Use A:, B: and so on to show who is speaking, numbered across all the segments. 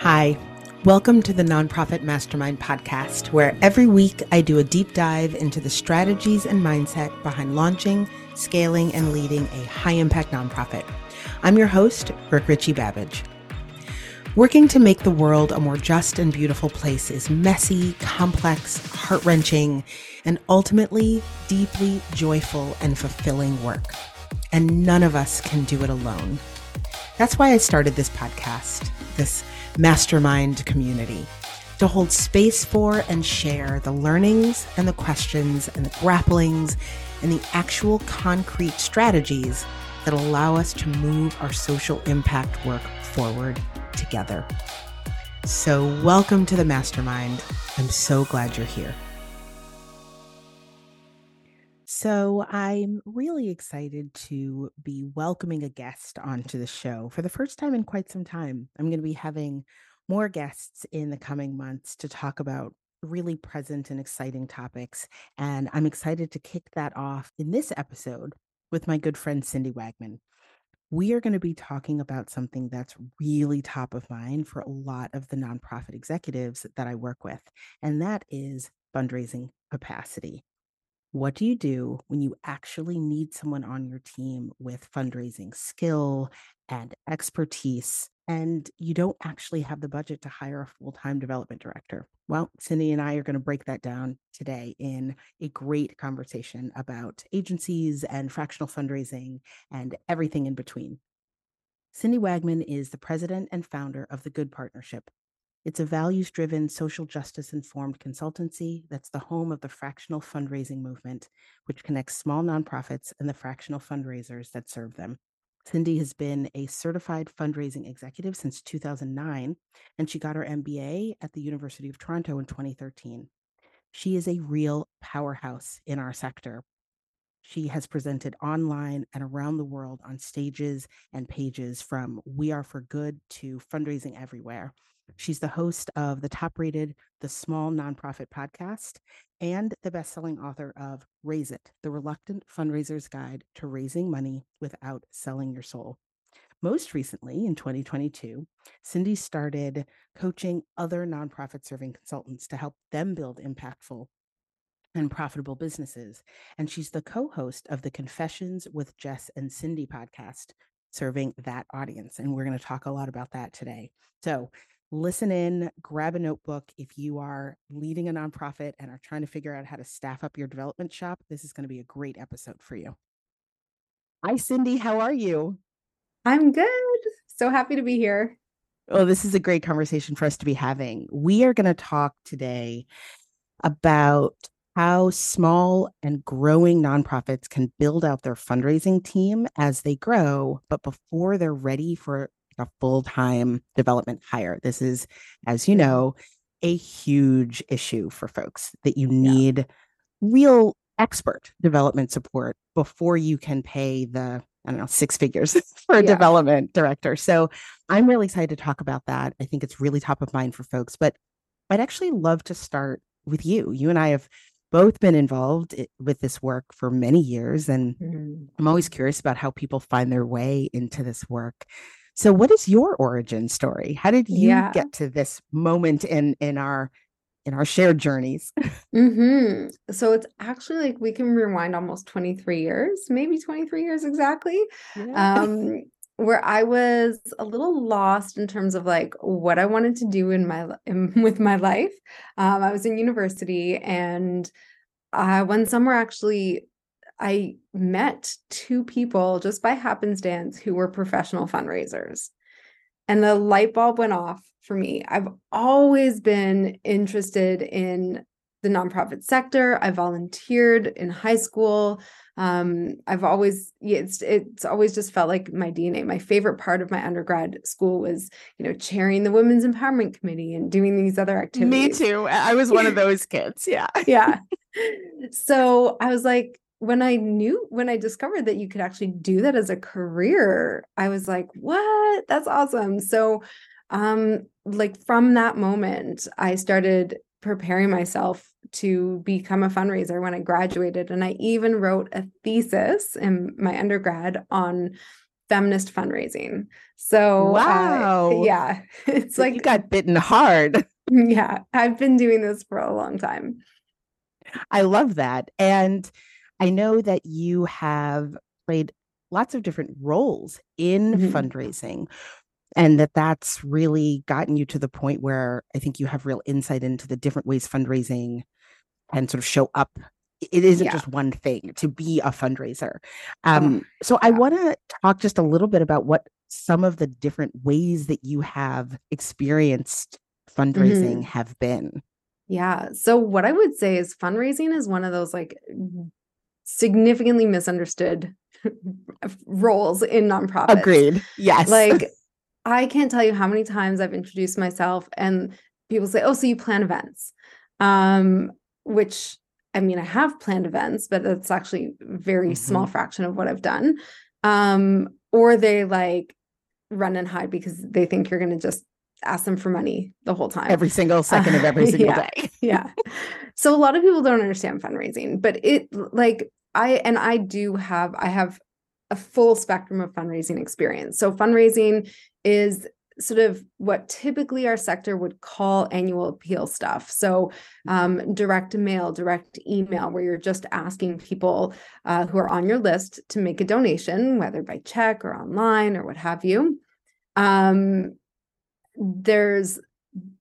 A: Hi, welcome to the Nonprofit Mastermind podcast, where every week I do a deep dive into the strategies and mindset behind launching, scaling, and leading a high impact nonprofit. I'm your host, Brooke Richie Babbage. Working to make the world a more just and beautiful place is messy, complex, heart wrenching, and ultimately deeply joyful and fulfilling work. And none of us can do it alone. That's why I started this podcast, this mastermind community, to hold space for and share the learnings and the questions and the grapplings and the actual concrete strategies that allow us to move our social impact work forward together. So, welcome to the mastermind. I'm so glad you're here. So, I'm really excited to be welcoming a guest onto the show for the first time in quite some time. I'm going to be having more guests in the coming months to talk about really present and exciting topics. And I'm excited to kick that off in this episode with my good friend Cindy Wagman. We are going to be talking about something that's really top of mind for a lot of the nonprofit executives that I work with, and that is fundraising capacity. What do you do when you actually need someone on your team with fundraising skill and expertise, and you don't actually have the budget to hire a full time development director? Well, Cindy and I are going to break that down today in a great conversation about agencies and fractional fundraising and everything in between. Cindy Wagman is the president and founder of the Good Partnership, it's a values driven, social justice informed consultancy that's the home of the fractional fundraising movement, which connects small nonprofits and the fractional fundraisers that serve them. Cindy has been a certified fundraising executive since 2009, and she got her MBA at the University of Toronto in 2013. She is a real powerhouse in our sector. She has presented online and around the world on stages and pages from We Are for Good to Fundraising Everywhere. She's the host of the top rated The Small Nonprofit podcast and the best selling author of Raise It, The Reluctant Fundraiser's Guide to Raising Money Without Selling Your Soul. Most recently, in 2022, Cindy started coaching other nonprofit serving consultants to help them build impactful and profitable businesses. And she's the co host of the Confessions with Jess and Cindy podcast, serving that audience. And we're going to talk a lot about that today. So, listen in, grab a notebook. If you are leading a nonprofit and are trying to figure out how to staff up your development shop, this is going to be a great episode for you. Hi, Cindy. How are you?
B: I'm good. So happy to be here.
A: Oh, this is a great conversation for us to be having. We are going to talk today about how small and growing nonprofits can build out their fundraising team as they grow, but before they're ready for a full time development hire. This is, as you know, a huge issue for folks that you need yeah. real expert development support before you can pay the I don't know, six figures for a yeah. development director. So I'm really excited to talk about that. I think it's really top of mind for folks, but I'd actually love to start with you. You and I have both been involved with this work for many years, and mm-hmm. I'm always curious about how people find their way into this work. So what is your origin story? How did you yeah. get to this moment in in our in our shared journeys?
B: mm-hmm. So it's actually like we can rewind almost 23 years, maybe 23 years exactly. Yeah. Um where I was a little lost in terms of like what I wanted to do in my in, with my life. Um, I was in university, and uh, one summer actually I met two people just by happenstance who were professional fundraisers. And the light bulb went off for me. I've always been interested in the nonprofit sector. I volunteered in high school. Um, I've always it's it's always just felt like my DNA. My favorite part of my undergrad school was, you know, chairing the women's empowerment committee and doing these other activities.
A: Me too. I was one of those kids. Yeah.
B: yeah. So I was like, when I knew when I discovered that you could actually do that as a career, I was like, what? That's awesome. So um like from that moment, I started preparing myself to become a fundraiser when I graduated and I even wrote a thesis in my undergrad on feminist fundraising. So,
A: wow.
B: Uh, yeah, it's like
A: you got bitten hard.
B: Yeah, I've been doing this for a long time.
A: I love that. And I know that you have played lots of different roles in mm-hmm. fundraising and that that's really gotten you to the point where I think you have real insight into the different ways fundraising can sort of show up. It isn't yeah. just one thing to be a fundraiser. Um, oh, so yeah. I want to talk just a little bit about what some of the different ways that you have experienced fundraising mm-hmm. have been.
B: Yeah. So what I would say is fundraising is one of those like significantly misunderstood roles in nonprofits.
A: Agreed. Yes.
B: Like I can't tell you how many times I've introduced myself and people say, "Oh, so you plan events." Um which I mean, I have planned events, but it's actually very mm-hmm. small fraction of what I've done. Um or they like run and hide because they think you're going to just ask them for money the whole time.
A: Every single second of every single
B: yeah,
A: day.
B: yeah. So a lot of people don't understand fundraising, but it like I and I do have I have a full spectrum of fundraising experience. So fundraising is sort of what typically our sector would call annual appeal stuff. So, um, direct mail, direct email, where you're just asking people uh, who are on your list to make a donation, whether by check or online or what have you. Um, there's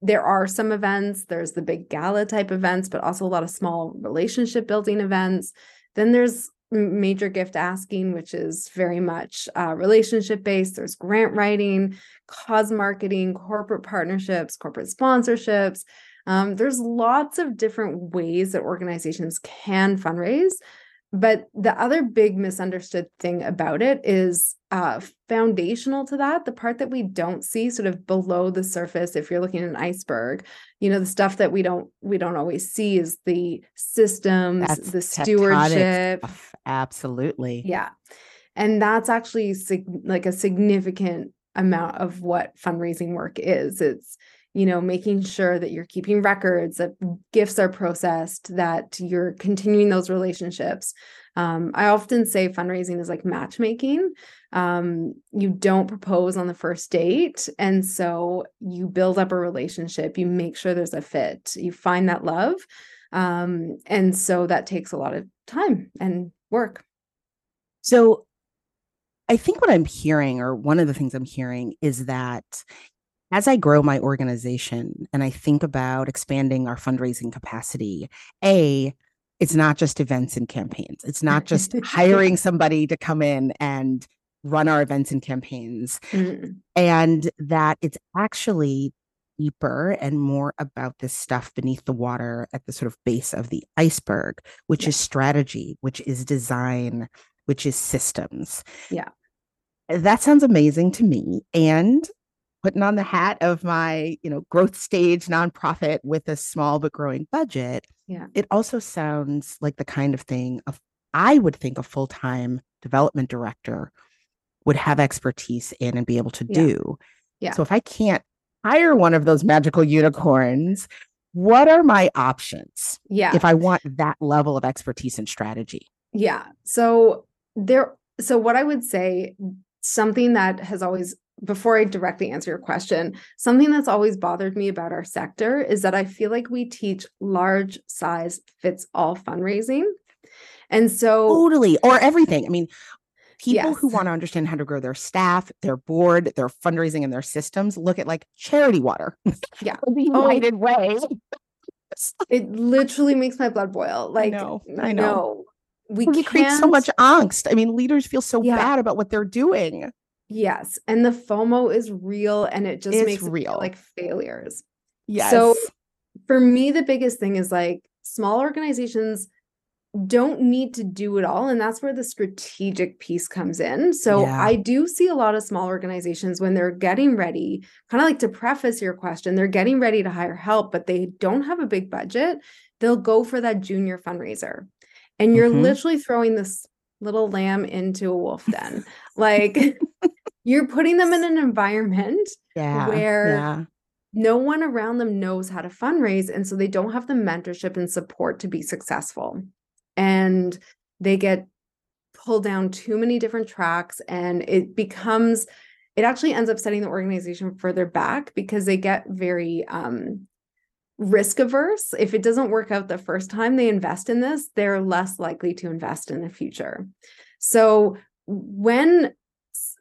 B: there are some events there's the big gala type events but also a lot of small relationship building events. Then there's major gift asking which is very much uh, relationship based. There's grant writing cause marketing corporate partnerships corporate sponsorships. Um, there's lots of different ways that organizations can fundraise but the other big misunderstood thing about it is uh, foundational to that, the part that we don't see sort of below the surface if you're looking at an iceberg, you know, the stuff that we don't we don't always see is the systems, that's the stewardship. Stuff.
A: Absolutely.
B: Yeah. And that's actually sig- like a significant amount of what fundraising work is. It's you know, making sure that you're keeping records, that gifts are processed, that you're continuing those relationships. Um, I often say fundraising is like matchmaking. Um, you don't propose on the first date. And so you build up a relationship, you make sure there's a fit, you find that love. Um, and so that takes a lot of time and work.
A: So I think what I'm hearing, or one of the things I'm hearing, is that as I grow my organization and I think about expanding our fundraising capacity, A, it's not just events and campaigns. It's not just hiring somebody to come in and run our events and campaigns. Mm. And that it's actually deeper and more about this stuff beneath the water at the sort of base of the iceberg, which yeah. is strategy, which is design, which is systems.
B: Yeah.
A: That sounds amazing to me. And putting on the hat of my, you know, growth stage nonprofit with a small but growing budget.
B: Yeah.
A: It also sounds like the kind of thing of I would think a full-time development director would have expertise in and be able to do.
B: Yeah.
A: So if I can't hire one of those magical unicorns, what are my options?
B: Yeah.
A: If I want that level of expertise and strategy.
B: Yeah. So there so what I would say something that has always before I directly answer your question, something that's always bothered me about our sector is that I feel like we teach large size fits all fundraising. And so
A: totally, or everything. I mean, people yes. who want to understand how to grow their staff, their board, their fundraising, and their systems look at like charity water.
B: Yeah.
A: the oh. United oh, Way.
B: it literally makes my blood boil. Like,
A: I know. I know. No,
B: we it
A: creates so much angst. I mean, leaders feel so yeah. bad about what they're doing.
B: Yes. And the FOMO is real and it just
A: it's
B: makes
A: real
B: like failures.
A: Yes.
B: So for me, the biggest thing is like small organizations don't need to do it all. And that's where the strategic piece comes in. So yeah. I do see a lot of small organizations when they're getting ready, kind of like to preface your question, they're getting ready to hire help, but they don't have a big budget. They'll go for that junior fundraiser. And you're mm-hmm. literally throwing this little lamb into a wolf den. like you're putting them in an environment
A: yeah,
B: where
A: yeah.
B: no one around them knows how to fundraise. And so they don't have the mentorship and support to be successful. And they get pulled down too many different tracks and it becomes it actually ends up setting the organization further back because they get very um, risk averse. If it doesn't work out the first time they invest in this, they're less likely to invest in the future. So when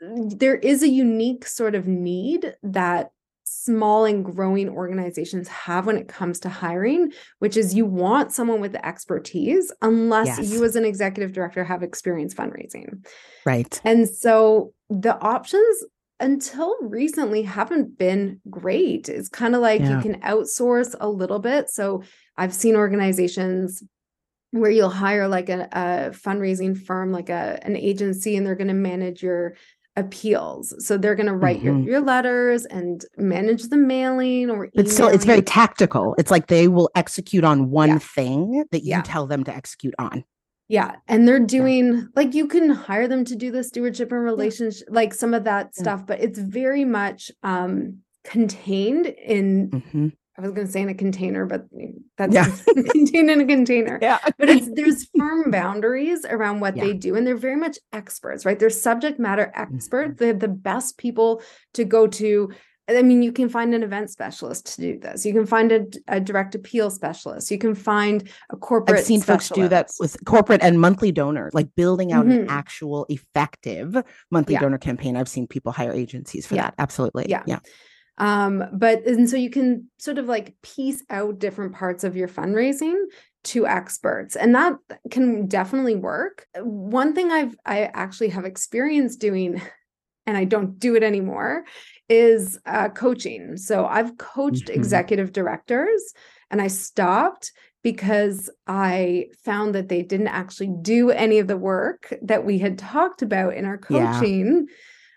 B: there is a unique sort of need that small and growing organizations have when it comes to hiring, which is you want someone with the expertise, unless yes. you as an executive director have experience fundraising.
A: Right.
B: And so the options until recently haven't been great. It's kind of like yeah. you can outsource a little bit. So I've seen organizations where you'll hire like a, a fundraising firm, like a an agency, and they're going to manage your appeals. So they're going to write mm-hmm. your, your letters and manage the mailing or
A: But still it's very tactical. It's like they will execute on one yeah. thing that you yeah. tell them to execute on.
B: Yeah. And they're doing yeah. like you can hire them to do the stewardship and relationship, like some of that stuff, but it's very much um contained in mm-hmm. I was going to say in a container, but that's yeah. contained in a container.
A: Yeah.
B: but it's there's firm boundaries around what yeah. they do. And they're very much experts, right? They're subject matter experts. Mm-hmm. They're the best people to go to I mean, you can find an event specialist to do this. You can find a, a direct appeal specialist. You can find a corporate.
A: I've seen
B: specialist.
A: folks do that with corporate and monthly donor, like building out mm-hmm. an actual effective monthly yeah. donor campaign. I've seen people hire agencies for that. Absolutely.
B: Yeah.
A: Yeah.
B: Um, but and so you can sort of like piece out different parts of your fundraising to experts and that can definitely work one thing i've i actually have experience doing and I don't do it anymore, is uh, coaching. So I've coached mm-hmm. executive directors and I stopped because I found that they didn't actually do any of the work that we had talked about in our coaching yeah.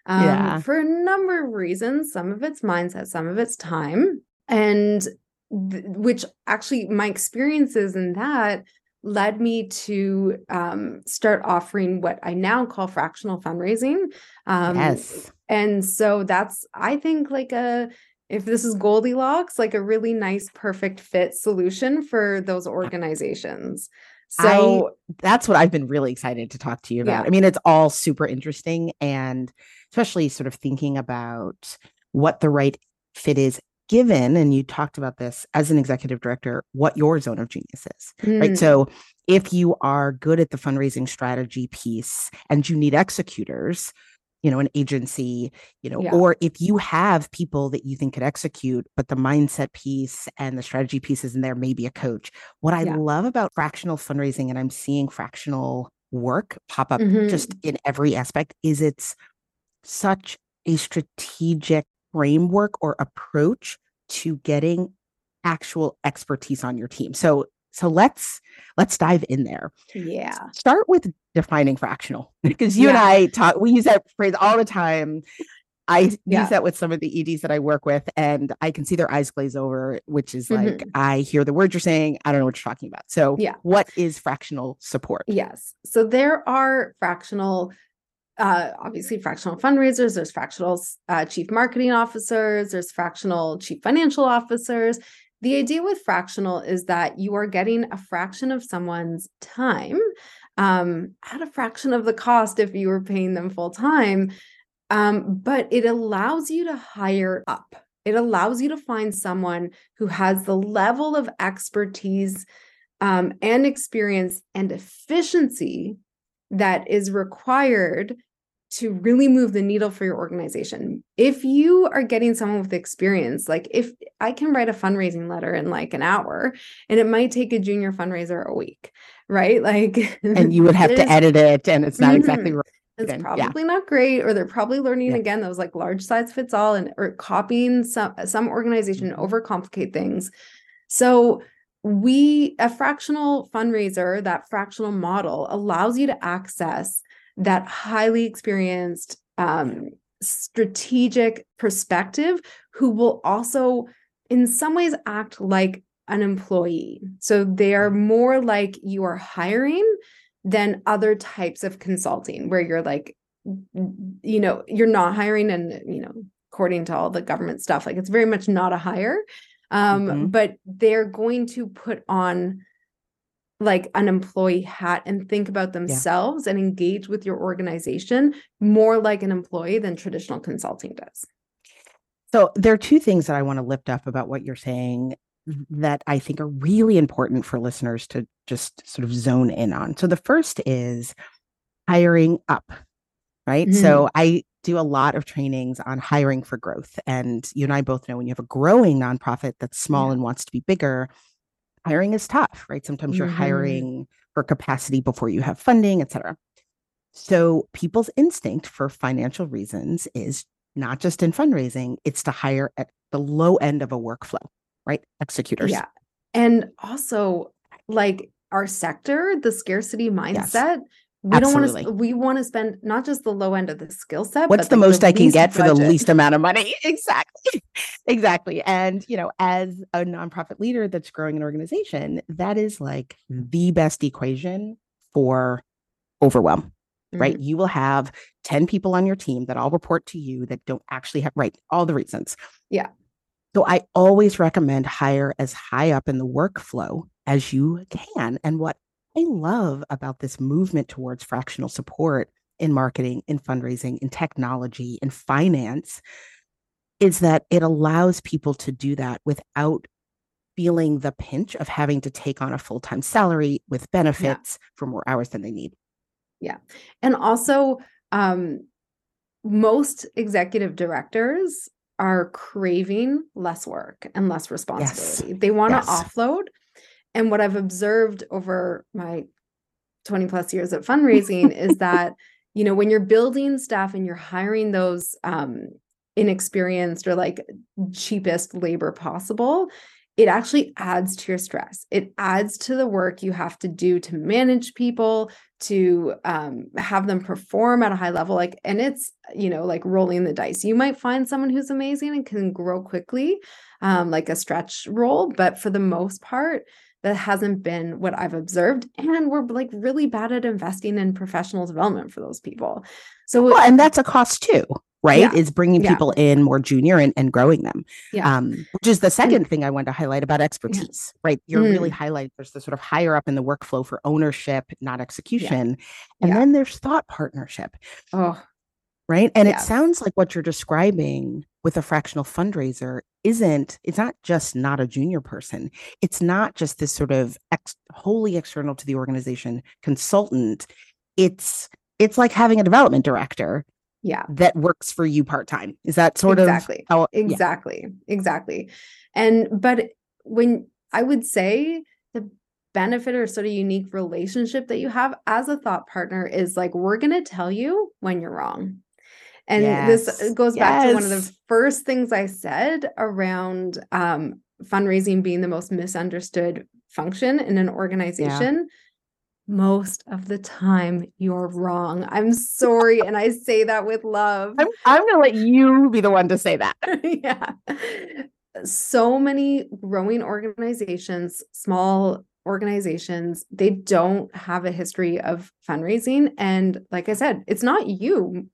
B: Um, yeah. for a number of reasons. Some of it's mindset, some of it's time. And th- which actually my experiences in that led me to um, start offering what I now call fractional fundraising.
A: Um, yes.
B: And so that's, I think, like a, if this is Goldilocks, like a really nice, perfect fit solution for those organizations. So
A: I, that's what I've been really excited to talk to you about. Yeah. I mean, it's all super interesting and especially sort of thinking about what the right fit is given, and you talked about this as an executive director, what your zone of genius is, mm. right? So if you are good at the fundraising strategy piece and you need executors, you know, an agency, you know, yeah. or if you have people that you think could execute, but the mindset piece and the strategy piece is in there, maybe a coach. What I yeah. love about fractional fundraising, and I'm seeing fractional work pop up mm-hmm. just in every aspect, is it's such a strategic framework or approach to getting actual expertise on your team. So so let's let's dive in there.
B: Yeah.
A: Start with defining fractional because you yeah. and I talk we use that phrase all the time. I yeah. use that with some of the EDs that I work with, and I can see their eyes glaze over, which is like, mm-hmm. I hear the words you're saying. I don't know what you're talking about. So, yeah. what is fractional support?
B: Yes. So, there are fractional uh, obviously fractional fundraisers, there's fractional uh, chief marketing officers, there's fractional chief financial officers. The idea with fractional is that you are getting a fraction of someone's time um, at a fraction of the cost if you were paying them full time. Um, but it allows you to hire up. It allows you to find someone who has the level of expertise um, and experience and efficiency that is required to really move the needle for your organization. If you are getting someone with experience, like if I can write a fundraising letter in like an hour and it might take a junior fundraiser a week, right? Like
A: and you would have to edit it and it's not mm-hmm. exactly right.
B: It's probably yeah. not great, or they're probably learning yeah. again those like large size fits all and or copying some some organization mm-hmm. overcomplicate things. So we a fractional fundraiser, that fractional model allows you to access that highly experienced um, strategic perspective who will also in some ways act like an employee. So they are more like you are hiring than other types of consulting where you're like you know you're not hiring and you know according to all the government stuff like it's very much not a hire. Um, mm-hmm. but they're going to put on like an employee hat and think about themselves yeah. and engage with your organization more like an employee than traditional consulting does.
A: So there are two things that I want to lift up about what you're saying that I think are really important for listeners to just sort of zone in on. So the first is hiring up, right? Mm-hmm. So I do a lot of trainings on hiring for growth. And you and I both know when you have a growing nonprofit that's small yeah. and wants to be bigger, hiring is tough, right? Sometimes mm-hmm. you're hiring for capacity before you have funding, et cetera. So people's instinct for financial reasons is not just in fundraising, it's to hire at the low end of a workflow, right? Executors.
B: Yeah. And also like our sector, the scarcity mindset, yes. We Absolutely. don't want to we want to spend not just the low end of the skill set.
A: What's the most the I can get budget. for the least amount of money? exactly. exactly. And you know, as a nonprofit leader that's growing an organization, that is like the best equation for overwhelm mm-hmm. right? You will have 10 people on your team that all report to you that don't actually have, right? All the reasons.
B: Yeah.
A: So I always recommend hire as high up in the workflow as you can. And what I love about this movement towards fractional support in marketing, in fundraising, in technology, in finance is that it allows people to do that without feeling the pinch of having to take on a full time salary with benefits yeah. for more hours than they need.
B: Yeah. And also, um, most executive directors are craving less work and less responsibility. Yes. They want to yes. offload. And what I've observed over my 20 plus years of fundraising is that, you know, when you're building staff and you're hiring those um, inexperienced or like cheapest labor possible, it actually adds to your stress. It adds to the work you have to do to manage people, to um, have them perform at a high level. Like, and it's, you know, like rolling the dice. You might find someone who's amazing and can grow quickly, um, like a stretch role. But for the most part, that hasn't been what I've observed. And we're like really bad at investing in professional development for those people.
A: So, well, and that's a cost too right yeah. is bringing yeah. people in more junior and, and growing them yeah. um, which is the second and, thing i want to highlight about expertise yeah. right you're mm. really highlighting there's the sort of higher up in the workflow for ownership not execution and then there's thought partnership
B: oh
A: right? And it sounds like what you're describing with a fractional fundraiser isn't it's not just not a junior person. It's not just this sort of ex, wholly external to the organization consultant. It's it's like having a development director
B: yeah.
A: that works for you part-time. Is that sort
B: exactly.
A: of how,
B: exactly yeah. exactly. And but when i would say the benefit or sort of unique relationship that you have as a thought partner is like we're going to tell you when you're wrong and yes. this goes back yes. to one of the first things i said around um, fundraising being the most misunderstood function in an organization yeah most of the time you're wrong. I'm sorry. and I say that with love.
A: I'm, I'm going to let you be the one to say that.
B: yeah. So many growing organizations, small organizations, they don't have a history of fundraising. And like I said, it's not you.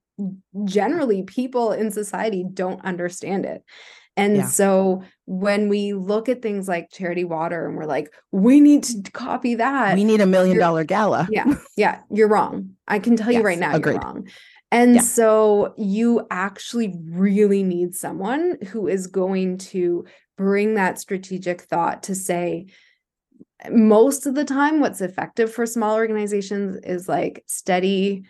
B: Generally, people in society don't understand it. And yeah. so when we look at things like charity water and we're like, we need to copy that.
A: We need a million dollar gala.
B: Yeah. Yeah. You're wrong. I can tell yes, you right now, agreed. you're wrong. And yeah. so you actually really need someone who is going to bring that strategic thought to say, most of the time, what's effective for small organizations is like steady,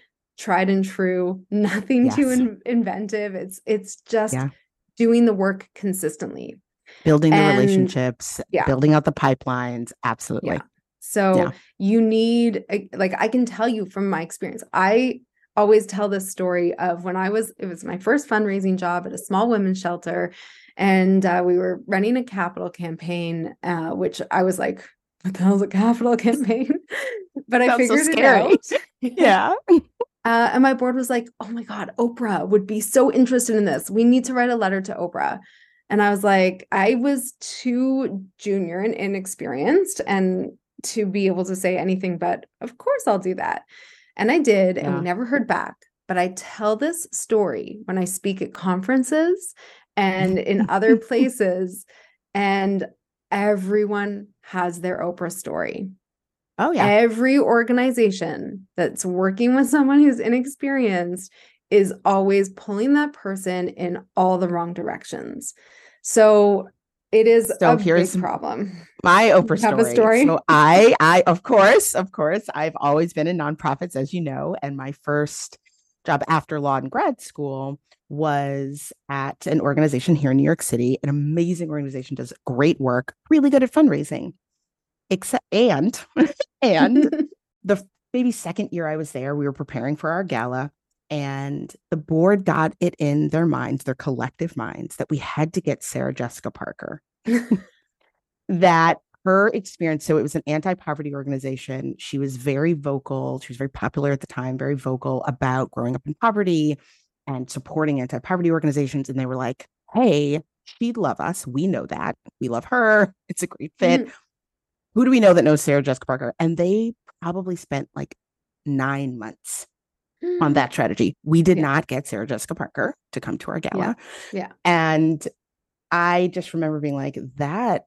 B: tried and true, nothing yes. too in- inventive. It's it's just yeah doing the work consistently
A: building and, the relationships yeah. building out the pipelines absolutely yeah.
B: so you need like i can tell you from my experience i always tell this story of when i was it was my first fundraising job at a small women's shelter and uh, we were running a capital campaign uh, which i was like what the hell's a capital campaign but i figured so it out
A: yeah
B: uh, and my board was like, oh my God, Oprah would be so interested in this. We need to write a letter to Oprah. And I was like, I was too junior and inexperienced and to be able to say anything but, of course, I'll do that. And I did, yeah. and we never heard back. But I tell this story when I speak at conferences and in other places, and everyone has their Oprah story.
A: Oh, yeah.
B: Every organization that's working with someone who's inexperienced is always pulling that person in all the wrong directions. So it is so a here's big problem.
A: My Oprah story. Have a story. So I, I, of course, of course, I've always been in nonprofits, as you know, and my first job after law and grad school was at an organization here in New York City, an amazing organization, does great work, really good at fundraising. Except and and the maybe second year I was there, we were preparing for our gala, and the board got it in their minds, their collective minds, that we had to get Sarah Jessica Parker. that her experience so it was an anti-poverty organization. She was very vocal. She was very popular at the time very vocal about growing up in poverty and supporting anti-poverty organizations and they were like hey she'd love us. We know that. We love her. It's a great fit. Mm. Who do we know that knows sarah jessica parker and they probably spent like nine months mm. on that strategy we did yeah. not get sarah jessica parker to come to our gala
B: yeah. yeah
A: and i just remember being like that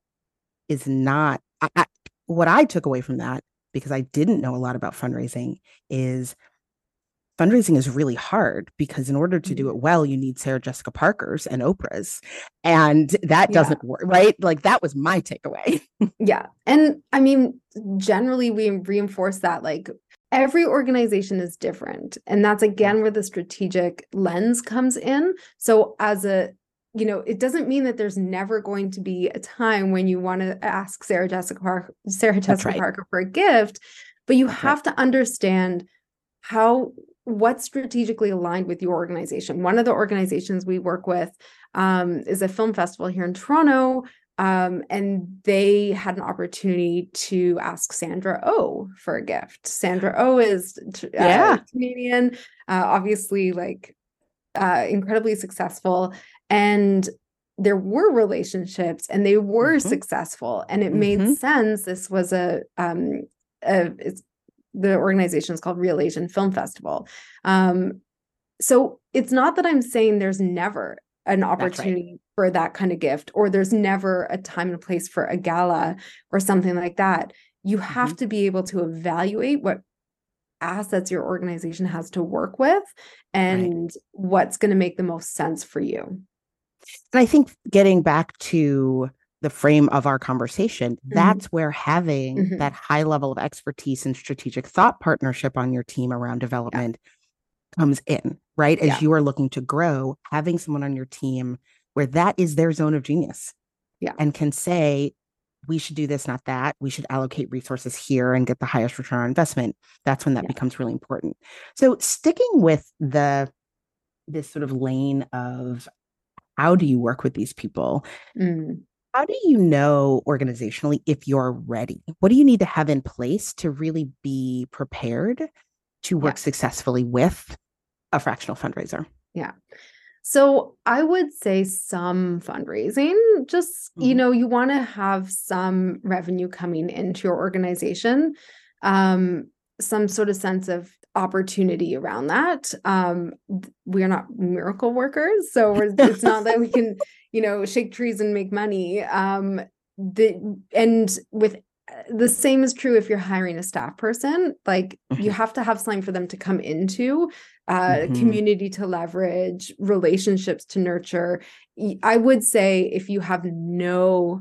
A: is not I, I, what i took away from that because i didn't know a lot about fundraising is fundraising is really hard because in order to do it mm. well, you need Sarah Jessica Parker's and Oprah's. And that doesn't yeah. work, right? Like that was my takeaway.
B: yeah. And I mean, generally, we reinforce that like every organization is different. And that's again where the strategic lens comes in. So, as a you know, it doesn't mean that there's never going to be a time when you want to ask Sarah Jessica Parker, Sarah Jessica right. Parker for a gift, but you That's have right. to understand how what's strategically aligned with your organization. One of the organizations we work with um, is a film festival here in Toronto. Um, and they had an opportunity to ask Sandra O oh for a gift. Sandra O oh is uh, yeah. Canadian, uh, obviously like uh, incredibly successful. And there were relationships and they were mm-hmm. successful and it mm-hmm. made sense. This was a, um, a it's the organization is called Reel Asian Film Festival. Um, so it's not that I'm saying there's never an opportunity right. for that kind of gift or there's never a time and place for a gala or something like that. You have mm-hmm. to be able to evaluate what assets your organization has to work with and right. what's going to make the most sense for you.
A: And I think getting back to the frame of our conversation, mm-hmm. that's where having mm-hmm. that high level of expertise and strategic thought partnership on your team around development yeah. comes in, right? As yeah. you are looking to grow, having someone on your team where that is their zone of genius.
B: Yeah.
A: And can say, we should do this, not that. We should allocate resources here and get the highest return on investment. That's when that yeah. becomes really important. So sticking with the this sort of lane of how do you work with these people? Mm how do you know organizationally if you're ready? What do you need to have in place to really be prepared to work yeah. successfully with a fractional fundraiser?
B: Yeah. So I would say some fundraising, just, mm-hmm. you know, you want to have some revenue coming into your organization, um, some sort of sense of opportunity around that. Um, we are not miracle workers, so it's not that we can, you know, shake trees and make money. Um, the and with the same is true if you're hiring a staff person. Like mm-hmm. you have to have something for them to come into, uh, mm-hmm. community to leverage, relationships to nurture. I would say if you have no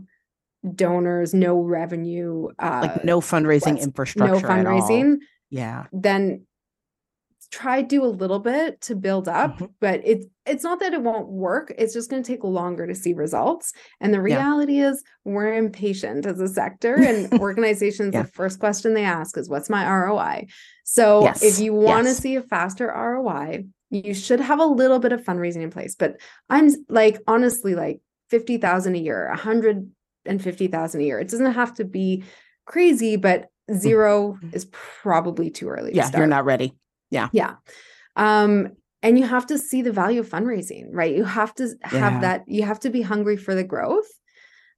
B: donors, no revenue, uh,
A: like no fundraising infrastructure,
B: no fundraising,
A: yeah,
B: then try do a little bit to build up mm-hmm. but it's it's not that it won't work it's just going to take longer to see results and the reality yeah. is we're impatient as a sector and organizations yeah. the first question they ask is what's my ROI so yes. if you want to yes. see a faster ROI you should have a little bit of fundraising in place but i'm like honestly like 50,000 a year 150,000 a year it doesn't have to be crazy but 0 mm-hmm. is probably too early
A: yeah you're not ready yeah.
B: Yeah. Um, and you have to see the value of fundraising, right? You have to have yeah. that, you have to be hungry for the growth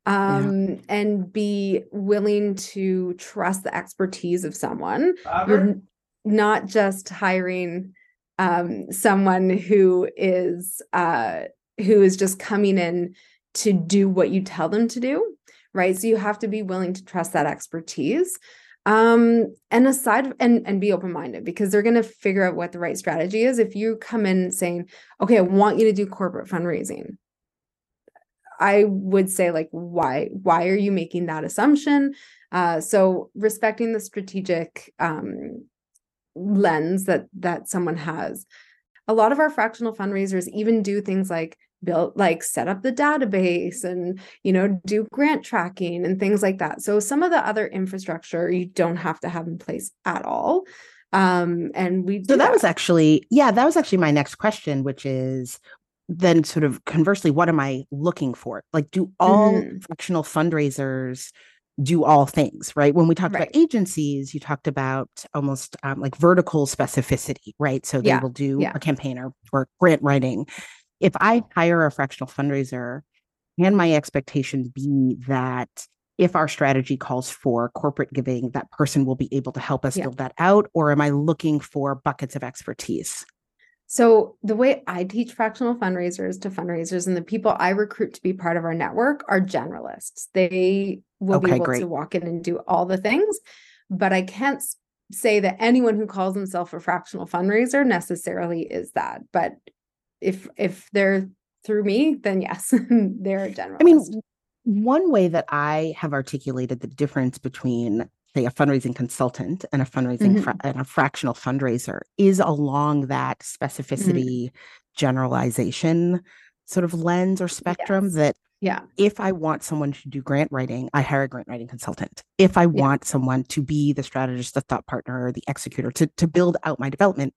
B: um, yeah. and be willing to trust the expertise of someone. You're not just hiring um, someone who is uh, who is just coming in to do what you tell them to do, right? So you have to be willing to trust that expertise. Um, and aside and and be open-minded because they're going to figure out what the right strategy is. If you come in saying, "Okay, I want you to do corporate fundraising," I would say like, why why are you making that assumption? Uh, so respecting the strategic um, lens that that someone has. A lot of our fractional fundraisers even do things like build like set up the database and you know do grant tracking and things like that so some of the other infrastructure you don't have to have in place at all um and we
A: so that, that was actually yeah that was actually my next question which is then sort of conversely what am i looking for like do all mm-hmm. fractional fundraisers do all things right when we talked right. about agencies you talked about almost um, like vertical specificity right so they yeah. will do yeah. a campaigner or grant writing if I hire a fractional fundraiser, can my expectation be that if our strategy calls for corporate giving, that person will be able to help us yeah. build that out? Or am I looking for buckets of expertise?
B: So, the way I teach fractional fundraisers to fundraisers and the people I recruit to be part of our network are generalists. They will okay, be able great. to walk in and do all the things, but I can't say that anyone who calls himself a fractional fundraiser necessarily is that. But if if they're through me, then yes, they're general.
A: I mean, one way that I have articulated the difference between say a fundraising consultant and a fundraising mm-hmm. fra- and a fractional fundraiser is along that specificity mm-hmm. generalization sort of lens or spectrum yes. that
B: yeah
A: if i want someone to do grant writing i hire a grant writing consultant if i yeah. want someone to be the strategist the thought partner or the executor to, to build out my development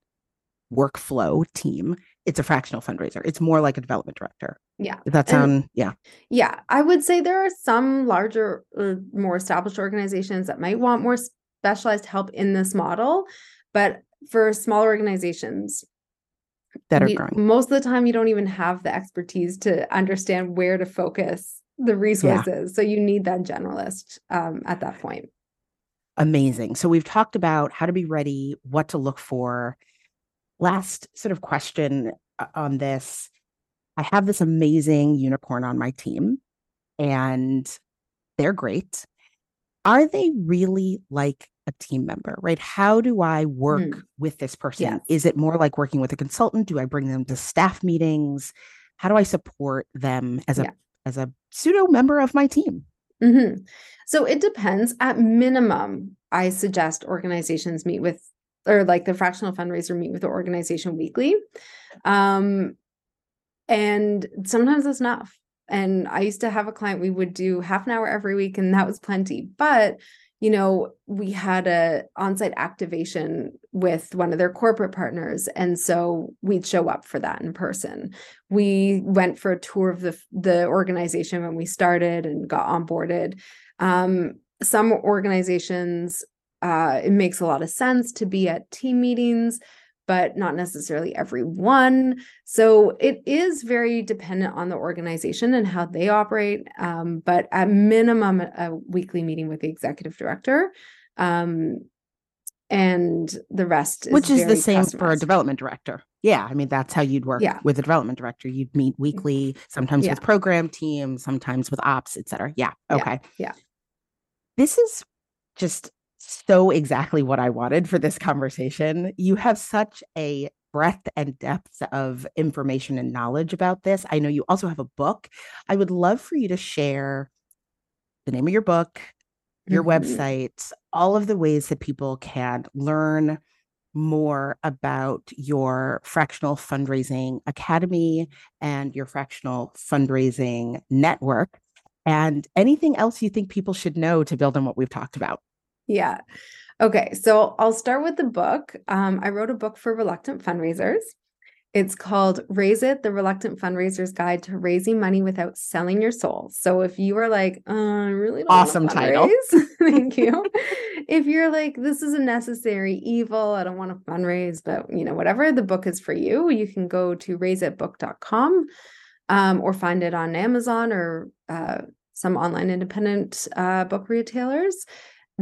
A: workflow team it's a fractional fundraiser. It's more like a development director.
B: Yeah.
A: Does that sound, and, yeah.
B: Yeah. I would say there are some larger, uh, more established organizations that might want more specialized help in this model. But for smaller organizations,
A: that are we, growing,
B: most of the time, you don't even have the expertise to understand where to focus the resources. Yeah. So you need that generalist um, at that point.
A: Amazing. So we've talked about how to be ready, what to look for last sort of question uh, on this I have this amazing unicorn on my team, and they're great. Are they really like a team member, right? How do I work mm. with this person? Yes. Is it more like working with a consultant? Do I bring them to staff meetings? How do I support them as a yeah. as a pseudo member of my team?
B: Mm-hmm. So it depends. At minimum, I suggest organizations meet with or like the fractional fundraiser meet with the organization weekly. Um, and sometimes that's enough. And I used to have a client, we would do half an hour every week, and that was plenty. But you know, we had a on-site activation with one of their corporate partners, and so we'd show up for that in person. We went for a tour of the the organization when we started and got onboarded. Um, some organizations uh, it makes a lot of sense to be at team meetings, but not necessarily everyone. So it is very dependent on the organization and how they operate. Um, but at minimum, a weekly meeting with the executive director. Um, and the rest is
A: which is the
B: same
A: customized. for a development director yeah i mean that's how you'd work yeah. with a development director you'd meet weekly sometimes yeah. with program teams sometimes with ops etc yeah okay
B: yeah. yeah
A: this is just so exactly what I wanted for this conversation. You have such a breadth and depth of information and knowledge about this. I know you also have a book. I would love for you to share the name of your book, your mm-hmm. website, all of the ways that people can learn more about your fractional fundraising academy and your fractional fundraising network and anything else you think people should know to build on what we've talked about.
B: Yeah. Okay. So I'll start with the book. Um, I wrote a book for reluctant fundraisers. It's called Raise It, the Reluctant Fundraiser's Guide to Raising Money Without Selling Your Soul. So if you are like, oh, I really don't
A: awesome title.
B: Thank you. if you're like, this is a necessary evil, I don't want to fundraise, but you know, whatever the book is for you, you can go to raiseitbook.com um, or find it on Amazon or uh, some online independent uh, book retailers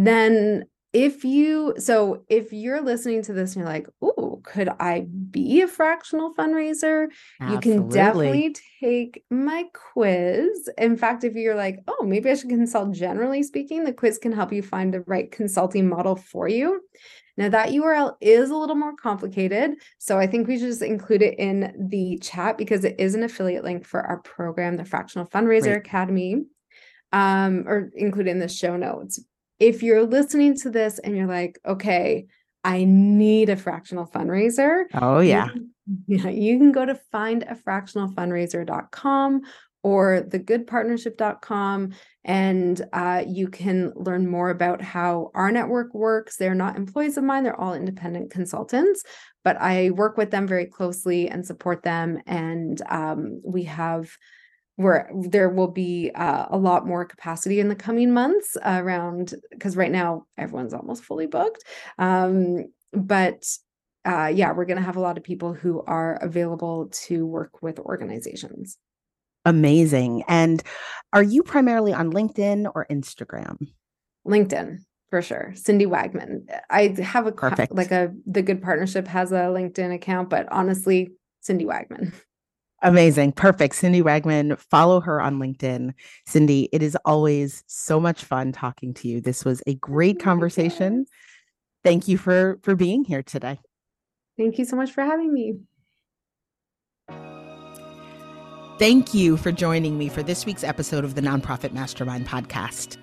B: then if you so if you're listening to this and you're like oh could i be a fractional fundraiser Absolutely. you can definitely take my quiz in fact if you're like oh maybe i should consult generally speaking the quiz can help you find the right consulting model for you now that url is a little more complicated so i think we should just include it in the chat because it is an affiliate link for our program the fractional fundraiser right. academy um, or include in the show notes if you're listening to this and you're like, okay, I need a fractional fundraiser.
A: Oh, yeah.
B: You, yeah, you can go to findafractionalfundraiser.com or thegoodpartnership.com and uh, you can learn more about how our network works. They're not employees of mine, they're all independent consultants, but I work with them very closely and support them. And um, we have where there will be uh, a lot more capacity in the coming months around because right now everyone's almost fully booked. Um, but uh, yeah we're going to have a lot of people who are available to work with organizations.
A: Amazing. And are you primarily on linkedin or instagram?
B: Linkedin for sure. Cindy wagman. I have a Perfect. like a the good partnership has a linkedin account but honestly cindy wagman
A: Amazing. Perfect. Cindy Wagman, follow her on LinkedIn. Cindy, it is always so much fun talking to you. This was a great conversation. Thank you for for being here today.
B: Thank you so much for having me.
A: Thank you for joining me for this week's episode of the Nonprofit Mastermind podcast.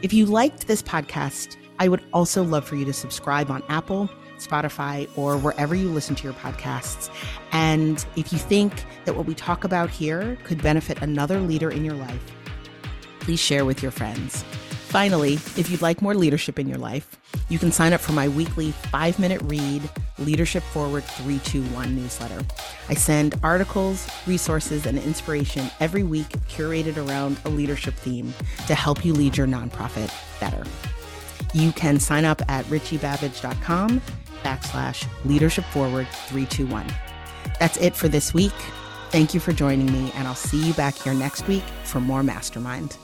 A: If you liked this podcast, I would also love for you to subscribe on Apple Spotify, or wherever you listen to your podcasts. And if you think that what we talk about here could benefit another leader in your life, please share with your friends. Finally, if you'd like more leadership in your life, you can sign up for my weekly five minute read Leadership Forward 321 newsletter. I send articles, resources, and inspiration every week curated around a leadership theme to help you lead your nonprofit better. You can sign up at richiebabbage.com backslash leadership forward 321. That's it for this week. Thank you for joining me, and I'll see you back here next week for more Mastermind.